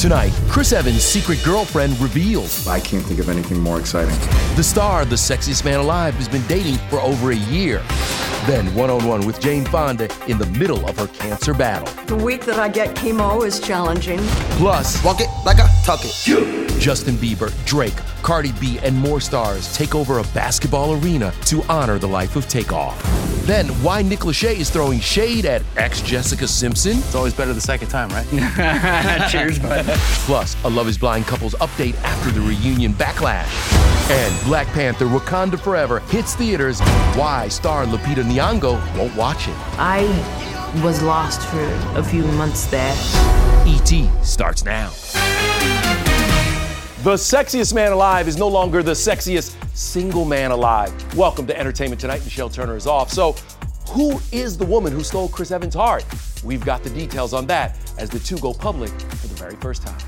Tonight, Chris Evans' secret girlfriend revealed. I can't think of anything more exciting. The star, the sexiest man alive, has been dating for over a year. Then, one on one with Jane Fonda in the middle of her cancer battle. The week that I get chemo is challenging. Plus, Walk it like I talk it. Justin Bieber, Drake, Cardi B, and more stars take over a basketball arena to honor the life of Takeoff. Then, why Nick Lachey is throwing shade at ex Jessica Simpson. It's always better the second time, right? Cheers, bud. Plus, a Love is Blind couple's update after the reunion backlash. And Black Panther Wakanda Forever hits theaters. Why star Lupita Nyong'o won't watch it. I was lost for a few months there. E.T. starts now. The sexiest man alive is no longer the sexiest single man alive. Welcome to Entertainment Tonight. Nichelle Turner is off. So, who is the woman who stole Chris Evans' heart? We've got the details on that as the two go public for the very first time.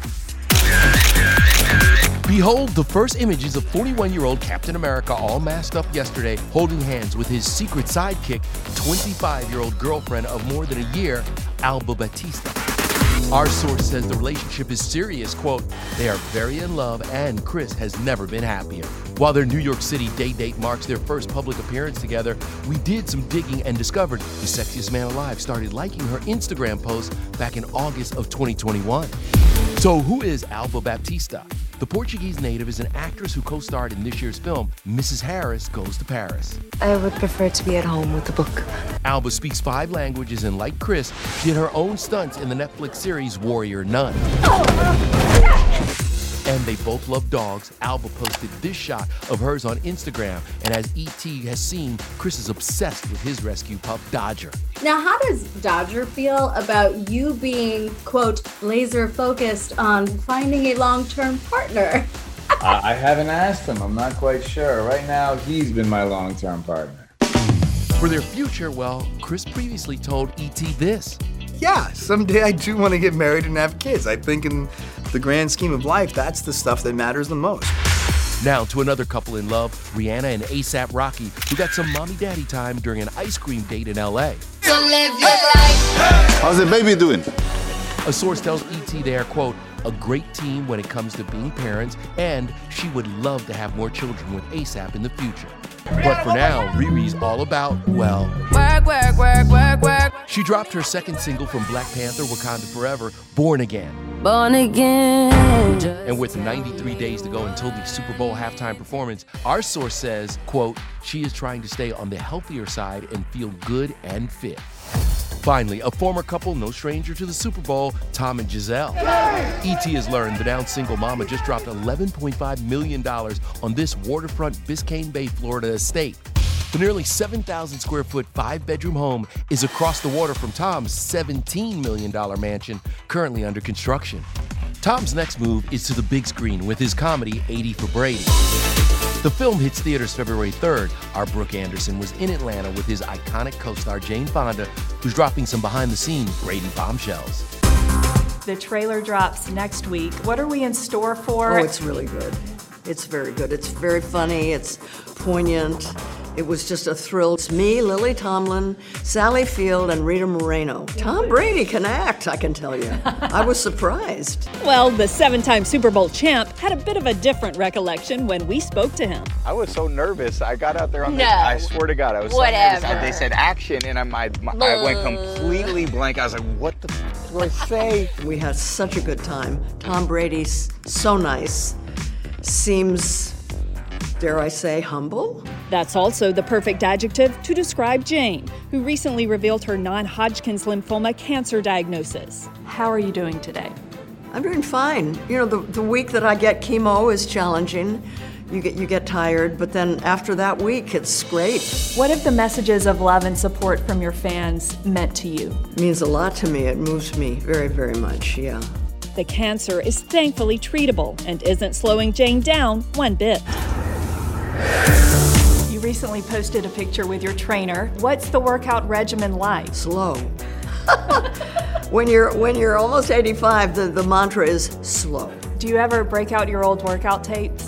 Behold the first images of 41 year old Captain America all masked up yesterday, holding hands with his secret sidekick, 25 year old girlfriend of more than a year, Alba Baptista. Our source says the relationship is serious. Quote, they are very in love and Chris has never been happier. While their New York City day date marks their first public appearance together, we did some digging and discovered the sexiest man alive started liking her Instagram post back in August of 2021. So, who is Alba Baptista? The Portuguese native is an actress who co starred in this year's film, Mrs. Harris Goes to Paris. I would prefer to be at home with the book. Alba speaks five languages, and like Chris, did her own stunts in the Netflix series Warrior Nun. Oh, And they both love dogs. Alba posted this shot of hers on Instagram, and as ET has seen, Chris is obsessed with his rescue pup, Dodger. Now, how does Dodger feel about you being, quote, laser focused on finding a long term partner? I I haven't asked him. I'm not quite sure. Right now, he's been my long term partner. For their future, well, Chris previously told ET this. Yeah, someday I do want to get married and have kids. I think in the grand scheme of life, that's the stuff that matters the most. Now to another couple in love, Rihanna and ASAP Rocky, who got some mommy daddy time during an ice cream date in LA. How's the baby doing? A source tells ET they are, quote, a great team when it comes to being parents, and she would love to have more children with ASAP in the future. But for now, Riri's all about, well, work, work, work, work, work. She dropped her second single from Black Panther Wakanda Forever, Born Again. Born again. And with 93 days to go until the Super Bowl halftime performance, our source says, quote, she is trying to stay on the healthier side and feel good and fit. Finally, a former couple no stranger to the Super Bowl, Tom and Gisele. ET has learned the now single mama just dropped $11.5 million on this waterfront Biscayne Bay, Florida estate. The nearly 7,000 square foot, five bedroom home is across the water from Tom's $17 million mansion currently under construction. Tom's next move is to the big screen with his comedy 80 for Brady. The film hits theaters February 3rd. Our Brooke Anderson was in Atlanta with his iconic co star Jane Fonda, who's dropping some behind the scenes Brady bombshells. The trailer drops next week. What are we in store for? Oh, it's really good. It's very good. It's very funny. It's poignant. It was just a thrill. It's me, Lily Tomlin, Sally Field, and Rita Moreno. Tom Brady can act, I can tell you. I was surprised. Well, the seven time Super Bowl champ had a bit of a different recollection when we spoke to him. I was so nervous. I got out there on no. the. I swear to God, I was Whatever. so nervous. They said action, and I, my, my, I went completely blank. I was like, what the f- do I say? We had such a good time. Tom Brady's so nice. Seems, dare I say, humble? That's also the perfect adjective to describe Jane, who recently revealed her non Hodgkin's lymphoma cancer diagnosis. How are you doing today? I'm doing fine. You know, the, the week that I get chemo is challenging. You get you get tired, but then after that week, it's great. What have the messages of love and support from your fans meant to you? It means a lot to me. It moves me very, very much. Yeah. The cancer is thankfully treatable and isn't slowing Jane down one bit. Recently posted a picture with your trainer. What's the workout regimen like? Slow. when you're when you're almost 85, the, the mantra is slow. Do you ever break out your old workout tapes?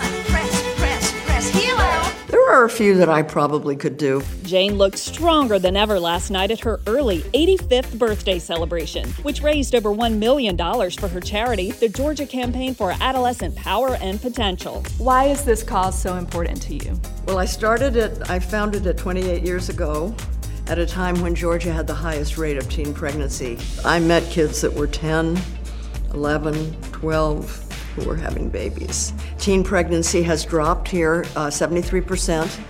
There are a few that I probably could do. Jane looked stronger than ever last night at her early 85th birthday celebration, which raised over $1 million for her charity, the Georgia Campaign for Adolescent Power and Potential. Why is this cause so important to you? Well, I started it, I founded it 28 years ago at a time when Georgia had the highest rate of teen pregnancy. I met kids that were 10, 11, 12 who were having babies. Teen pregnancy has dropped here uh, 73%,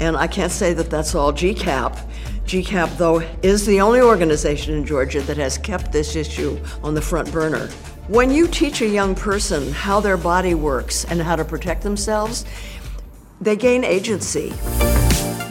and I can't say that that's all GCAP. GCAP, though, is the only organization in Georgia that has kept this issue on the front burner. When you teach a young person how their body works and how to protect themselves, they gain agency.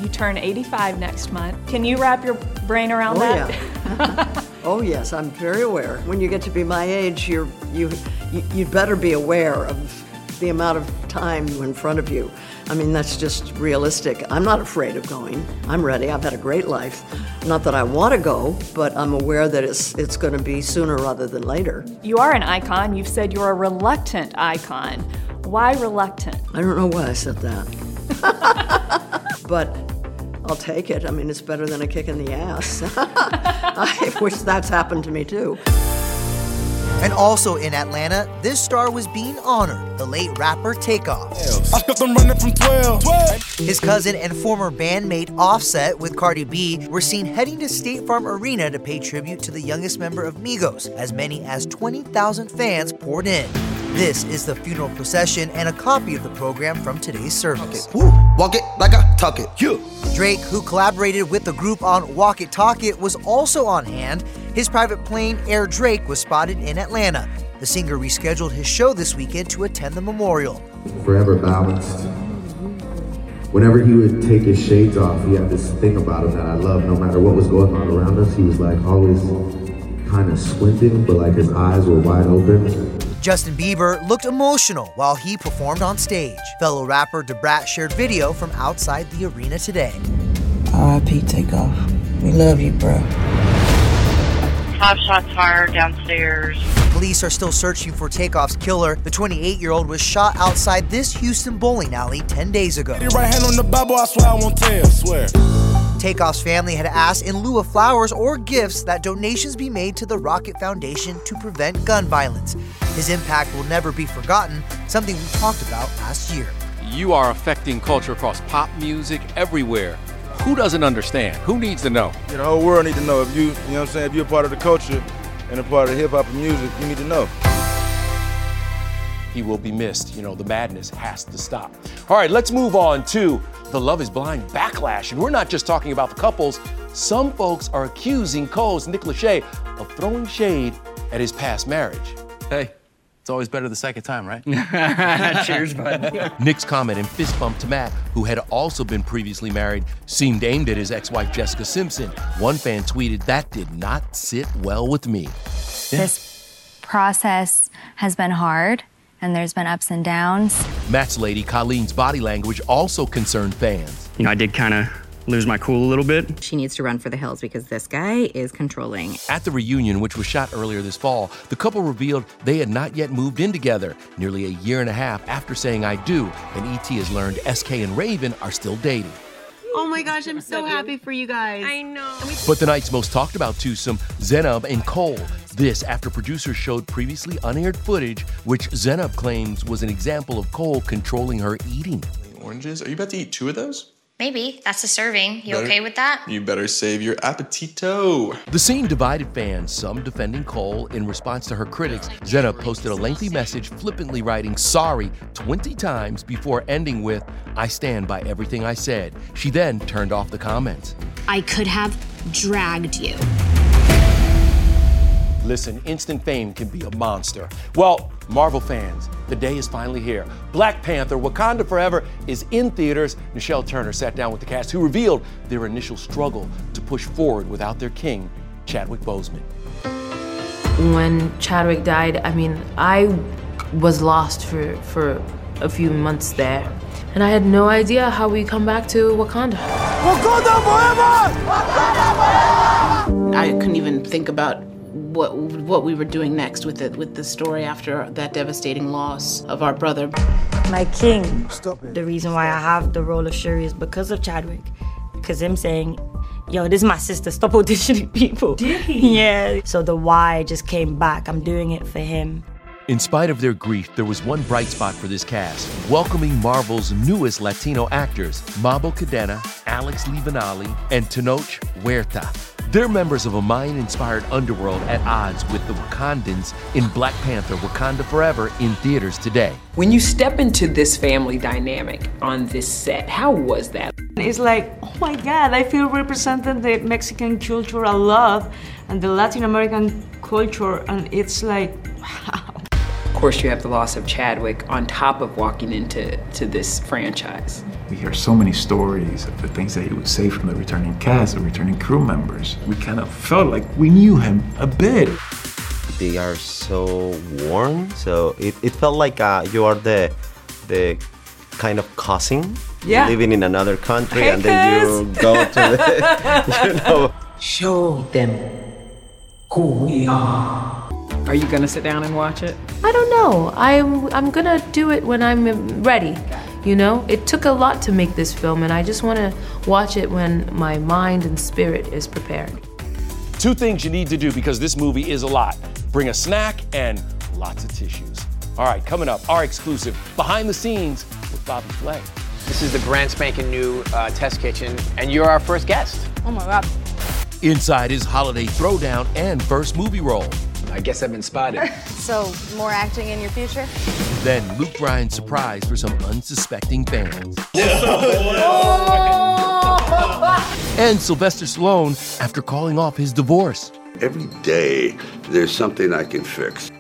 You turn 85 next month. Can you wrap your brain around Oh, that? yeah. oh, yes, I'm very aware. When you get to be my age, you're, you, you, you'd better be aware of the amount of time in front of you. I mean, that's just realistic. I'm not afraid of going. I'm ready. I've had a great life. Not that I want to go, but I'm aware that it's, it's going to be sooner rather than later. You are an icon. You've said you're a reluctant icon. Why reluctant? I don't know why I said that. but I'll take it. I mean, it's better than a kick in the ass. I wish that's happened to me too. And also in Atlanta, this star was being honored, the late rapper Takeoff. His cousin and former bandmate Offset with Cardi B were seen heading to State Farm Arena to pay tribute to the youngest member of Migos, as many as 20,000 fans poured in. This is the funeral procession and a copy of the program from today's service. Walk it like I talk it. Yeah. Drake, who collaborated with the group on Walk It Talk It, was also on hand. His private plane, Air Drake, was spotted in Atlanta. The singer rescheduled his show this weekend to attend the memorial. Forever balanced. Whenever he would take his shades off, he had this thing about him that I love. No matter what was going on around us, he was like always kind of squinting, but like his eyes were wide open. Justin Bieber looked emotional while he performed on stage. Fellow rapper Da Brat shared video from outside the arena today. R.I.P. Takeoff. We love you, bro. Five shots fired downstairs. Police are still searching for Takeoff's killer. The 28 year old was shot outside this Houston bowling alley 10 days ago. Your right hand on the Bible, I swear I won't tell, swear. Takeoff's family had asked in lieu of flowers or gifts that donations be made to the Rocket Foundation to prevent gun violence. His impact will never be forgotten, something we talked about last year. You are affecting culture across pop music everywhere. Who doesn't understand? Who needs to know? Yeah, the whole world need to know. If you, you know what I'm saying, if you're a part of the culture and a part of hip hop and music, you need to know. He will be missed. You know, the madness has to stop. All right, let's move on to the Love is Blind backlash. And we're not just talking about the couples. Some folks are accusing Cole's Nick Lachey of throwing shade at his past marriage. Hey, it's always better the second time, right? Cheers, bud. Nick's comment and fist bump to Matt, who had also been previously married, seemed aimed at his ex wife Jessica Simpson. One fan tweeted, That did not sit well with me. This process has been hard and there's been ups and downs. Matt's lady, Colleen's body language also concerned fans. You know, I did kind of lose my cool a little bit. She needs to run for the hills because this guy is controlling. At the reunion, which was shot earlier this fall, the couple revealed they had not yet moved in together, nearly a year and a half after saying I do, and ET has learned SK and Raven are still dating. Oh my gosh, I'm so happy for you guys. I know. But the night's most talked about twosome, Zanab and Cole. This after producers showed previously unaired footage, which Zanab claims was an example of Cole controlling her eating. Oranges? Are you about to eat two of those? Maybe. That's a serving. You Better- okay with that? You better save your appetito. The scene divided fans, some defending Cole. In response to her critics, Zanab posted a lengthy message flippantly writing sorry 20 times before ending with, I stand by everything I said. She then turned off the comments. I could have dragged you. Listen, instant fame can be a monster. Well, Marvel fans, the day is finally here. Black Panther Wakanda Forever is in theaters. Nichelle Turner sat down with the cast who revealed their initial struggle to push forward without their king, Chadwick Boseman. When Chadwick died, I mean, I was lost for, for a few months there. And I had no idea how we come back to Wakanda. Wakanda forever! Wakanda forever! I couldn't even think about what what we were doing next with it with the story after that devastating loss of our brother. My king. The reason why I have the role of Shuri is because of Chadwick. Because him saying, yo, this is my sister, stop auditioning people. Did he? Yeah. So the why just came back. I'm doing it for him. In spite of their grief, there was one bright spot for this cast, welcoming Marvel's newest Latino actors, Mabel Cadena, Alex Livinalli, and Tenoch Huerta. They're members of a Mayan-inspired underworld at odds with the Wakandans in Black Panther Wakanda Forever in theaters today. When you step into this family dynamic on this set, how was that? It's like, oh my God, I feel represented the Mexican culture I love and the Latin American culture, and it's like, Of course, you have the loss of Chadwick on top of walking into to this franchise. We hear so many stories of the things that he would say from the returning cast, the returning crew members. We kind of felt like we knew him a bit. They are so warm, so it, it felt like uh, you are the the kind of cousin Yeah. living in another country, Hey, and then you go to the, you know. Show them who we are. Are you gonna sit down and watch it? I don't know. I'm I'm gonna do it when I'm ready. You know, it took a lot to make this film, and I just want to watch it when my mind and spirit is prepared. Two things you need to do because this movie is a lot. Bring a snack and lots of tissues. All right, coming up, our exclusive behind the scenes with Bobby Flay. This is the brand spanking new uh, test kitchen, and you're our first guest. oh my God. Inside his holiday throwdown and first movie role. I guess I've been spotted. So, more acting in your future? Then Luke Bryan's surprise for some unsuspecting fans. Oh! And Sylvester Stallone after calling off his divorce. Every day, there's something I can fix.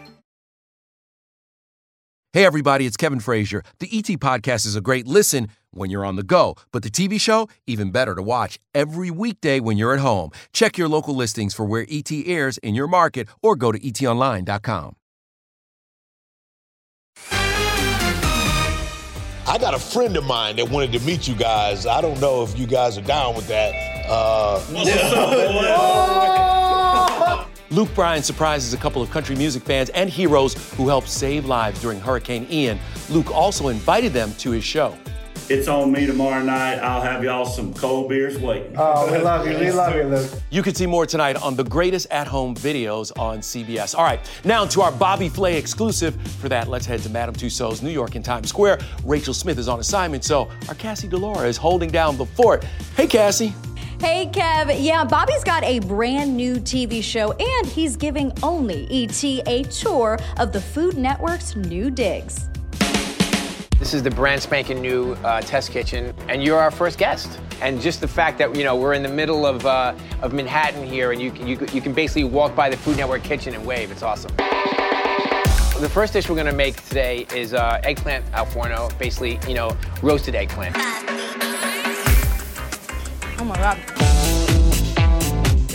Hey everybody, it's Kevin Frazier. The ET podcast is a great listen when you're on the go, but the TV show even better to watch every weekday when you're at home. Check your local listings for where ET airs in your market or go to etonline.com. I got a friend of mine that wanted to meet you guys. I don't know if you guys are down with that. Uh, Luke Bryan surprises a couple of country music fans and heroes who helped save lives during Hurricane Ian. Luke also invited them to his show. It's on me tomorrow night. I'll have y'all some cold beers waiting. Oh, we love you. We love you, Luke. You can see more tonight on the greatest at home videos on CBS. All right, now to our Bobby Flay exclusive. For that, let's head to Madame Tussauds, New York, in Times Square. Rachel Smith is on assignment, so our Cassie DiLaura is holding down the fort. Hey, Cassie. Hey, Kev. Yeah, Bobby's got a brand new TV show, and he's giving Only ET a tour of the Food Network's new digs. This is the brand spanking new uh, test kitchen, and you're our first guest. And just the fact that you know we're in the middle of uh, of Manhattan here, and you can you, you can basically walk by the Food Network kitchen and wave. It's awesome. The first dish we're gonna make today is uh, eggplant al forno, basically you know roasted eggplant. Oh my God.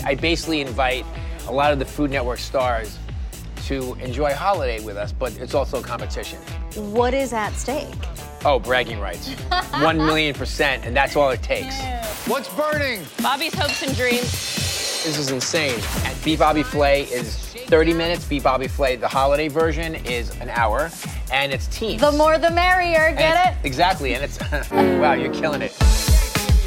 I basically invite a lot of the Food Network stars to enjoy holiday with us, but it's also a competition. What is at stake? Oh, bragging rights. One million percent, and that's all it takes. What's burning? Bobby's hopes and dreams. This is insane. And Beat Bobby Flay is 30 minutes. Beat Bobby Flay, the holiday version, is an hour, and it's teams. The more the merrier, get it? Exactly, and it's wow, you're killing it.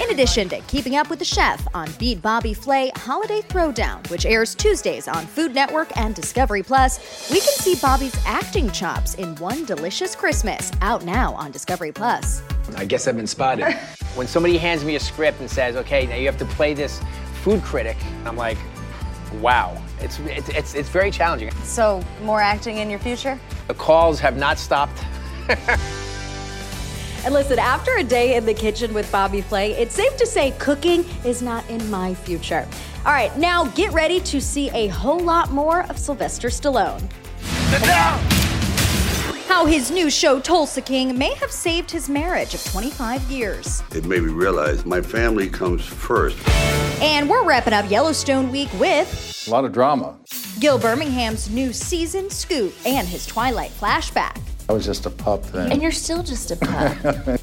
In addition to Keeping Up with the Chef on Beat Bobby Flay Holiday Throwdown, which airs Tuesdays on Food Network and Discovery Plus, we can see Bobby's acting chops in One Delicious Christmas, out now on Discovery Plus. I guess I've been spotted. when somebody hands me a script and says, "Okay, now you have to play this food critic," I'm like, "Wow, it's it's it's, it's very challenging." So, more acting in your future? The calls have not stopped. And listen, after a day in the kitchen with Bobby Flay, it's safe to say cooking is not in my future. All right, now get ready to see a whole lot more of Sylvester Stallone. How his new show, Tulsa King, may have saved his marriage of 25 years. It made me realize my family comes first. And we're wrapping up Yellowstone Week with A lot of drama. Gil Birmingham's new season scoop and his Twilight flashback. I was just a pup then. And you're still just a pup.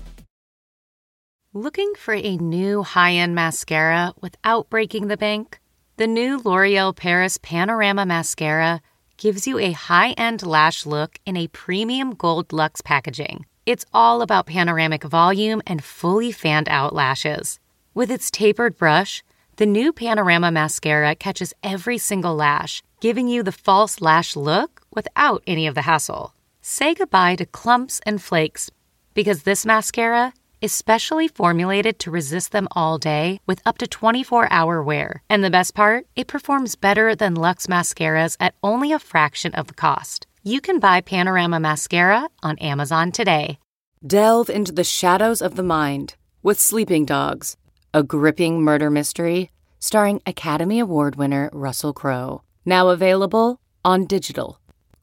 Looking for a new high end mascara without breaking the bank? The new L'Oreal Paris Panorama Mascara gives you a high end lash look in a premium gold luxe packaging. It's all about panoramic volume and fully fanned out lashes. With its tapered brush, the new Panorama Mascara catches every single lash, giving you the false lash look without any of the hassle. Say goodbye to clumps and flakes because this mascara is specially formulated to resist them all day with up to 24 hour wear. And the best part, it performs better than Luxe mascaras at only a fraction of the cost. You can buy Panorama Mascara on Amazon today. Delve into the shadows of the mind with Sleeping Dogs, a gripping murder mystery starring Academy Award winner Russell Crowe. Now available on digital.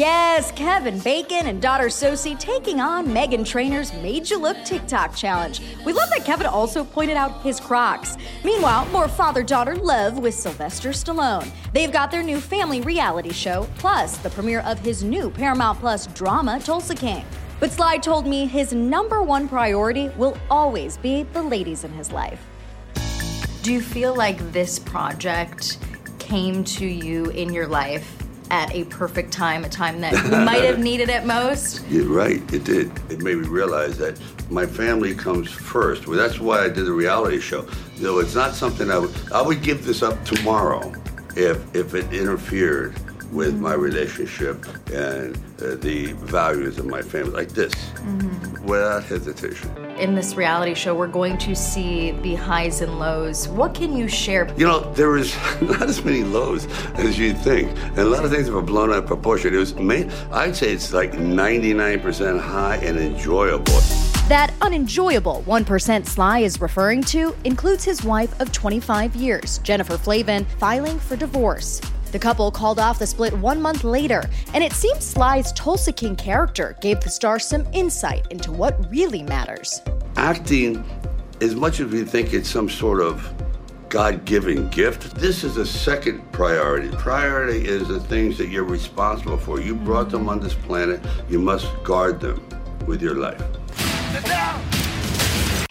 Yes, Kevin Bacon and daughter Sosie taking on Meghan Trainor's Made You Look TikTok challenge. We love that Kevin also pointed out his Crocs. Meanwhile, more father daughter love with Sylvester Stallone. They've got their new family reality show, plus the premiere of his new Paramount Plus drama, Tulsa King. But Sly told me his number one priority will always be the ladies in his life. Do you feel like this project came to you in your life at a perfect time, a time that you might have needed it most? You're right, it did. It made me realize that my family comes first. Well, that's why I did the reality show. You know, it's not something I would, I would give this up tomorrow if, if it interfered with my relationship and uh, the values of my family, like this, without hesitation. In this reality show, we're going to see the highs and lows. What can you share? You know, there is not as many lows as you'd think, and a lot of things have been blown out of proportion. It was, main, I'd say it's like 99% high and enjoyable. That unenjoyable 1% Sly is referring to includes his wife of 25 years, Jennifer Flavin, filing for divorce. The couple called off the split one month later, and it seems Sly's Tulsa King character gave the star some insight into what really matters. Acting, as much as we think it's some sort of God given gift, this is a second priority. Priority is the things that you're responsible for. You brought them on this planet, you must guard them with your life.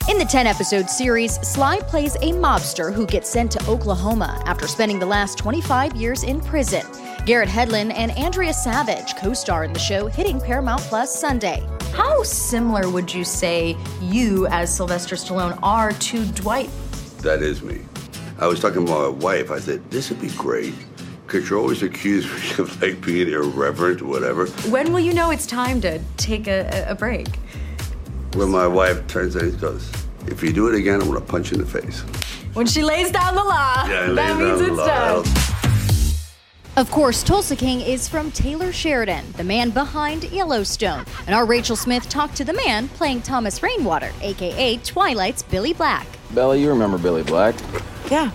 In the 10 episode series, Sly plays a mobster who gets sent to Oklahoma after spending the last 25 years in prison. Garrett Hedlund and Andrea Savage co star in the show, hitting Paramount Plus Sunday. How similar would you say you, as Sylvester Stallone, are to Dwight? That is me. I was talking to my wife. I said, this would be great because you're always accused of like being irreverent or whatever. When will you know it's time to take a, a break? When my wife turns and goes, if you do it again, I'm going to punch you in the face. When she lays down the law, Yeah, that means it's done. Of course, Tulsa King is from Taylor Sheridan, the man behind Yellowstone. And our Rachel Smith talked to the man playing Thomas Rainwater, aka Twilight's Billy Black. Bella, you remember Billy Black? Yeah.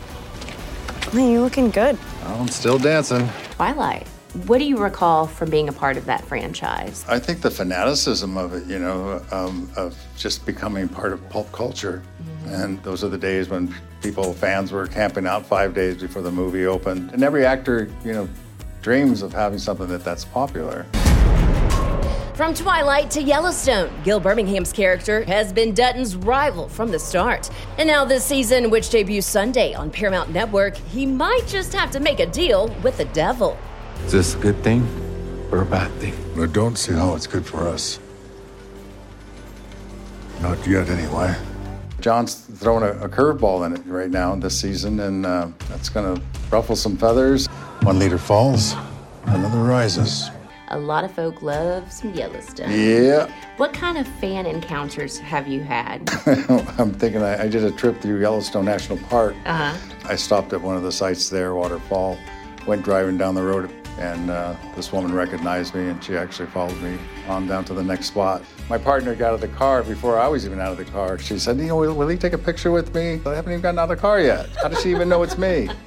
Man, you're looking good. I'm still dancing. Twilight. What do you recall from being a part of that franchise? I think the fanaticism of it, you know, um, of just becoming part of pulp culture. And those are the days when people, fans were camping out five days before the movie opened. And every actor, you know, dreams of having something that that's popular. From Twilight to Yellowstone, Gil Birmingham's character has been Dutton's rival from the start. And now this season, which debuts Sunday on Paramount Network, he might just have to make a deal with the devil. Is this a good thing or a bad thing? I don't see how it's good for us. Not yet, anyway. John's throwing a, a curveball in it right now this season, and uh, that's going to ruffle some feathers. One leader falls, another rises. A lot of folk love some Yellowstone. Yeah. What kind of fan encounters have you had? I'm thinking I, I did a trip through Yellowstone National Park. Uh huh. I stopped at one of the sites there, Waterfall, went driving down the road, and uh, this woman recognized me, and she actually followed me on down to the next spot. My partner got out of the car before I was even out of the car. She said, "You know, will, will he take a picture with me? I haven't even gotten out of the car yet. How does she even know it's me?"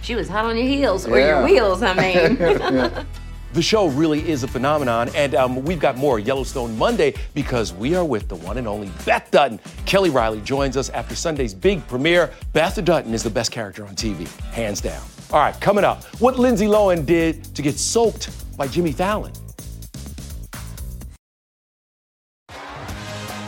She was hot on your heels, or your wheels, I mean. The show really is a phenomenon, and um, we've got more Yellowstone Monday because we are with the one and only Beth Dutton. Kelly Reilly joins us after Sunday's big premiere. Beth Dutton is the best character on TV, hands down. All right, coming up, what Lindsay Lohan did to get soaked by Jimmy Fallon.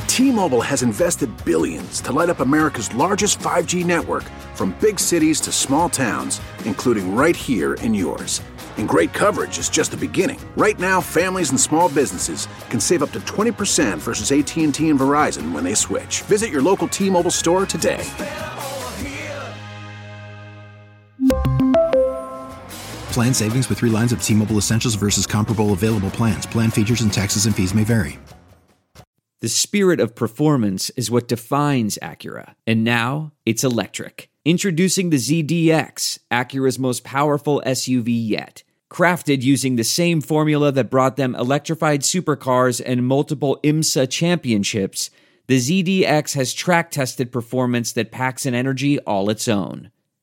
T-Mobile has invested billions to light up America's largest 5G network from big cities to small towns, including right here in yours. And great coverage is just the beginning. Right now, families and small businesses can save up to 20% versus AT&T and Verizon when they switch. Visit your local T-Mobile store today. Plan savings with three lines of T Mobile Essentials versus comparable available plans. Plan features and taxes and fees may vary. The spirit of performance is what defines Acura, and now it's electric. Introducing the ZDX, Acura's most powerful SUV yet. Crafted using the same formula that brought them electrified supercars and multiple IMSA championships, the ZDX has track tested performance that packs an energy all its own.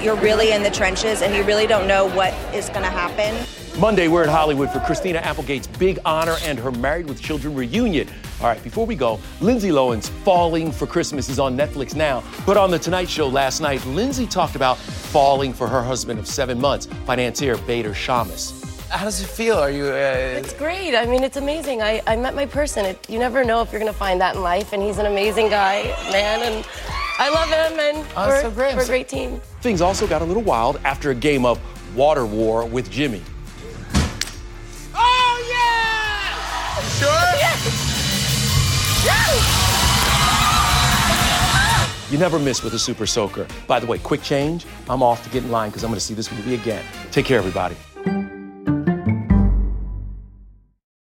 You're really in the trenches and you really don't know what is going to happen. Monday, we're in Hollywood for Christina Applegate's big honor and her Married with Children reunion. All right, before we go, Lindsay Lohan's Falling for Christmas is on Netflix now. But on The Tonight Show last night, Lindsay talked about falling for her husband of seven months, financier Bader Shammas. How does it feel? Are you? Uh... It's great. I mean, it's amazing. I, I met my person. It, you never know if you're going to find that in life, and he's an amazing guy, man, and I love him, and Oh, we're, so great. we're a great team. Things also got a little wild after a game of water war with Jimmy. Oh yeah! You sure? You never miss with a super soaker. By the way, quick change. I'm off to get in line because I'm going to see this movie again. Take care, everybody.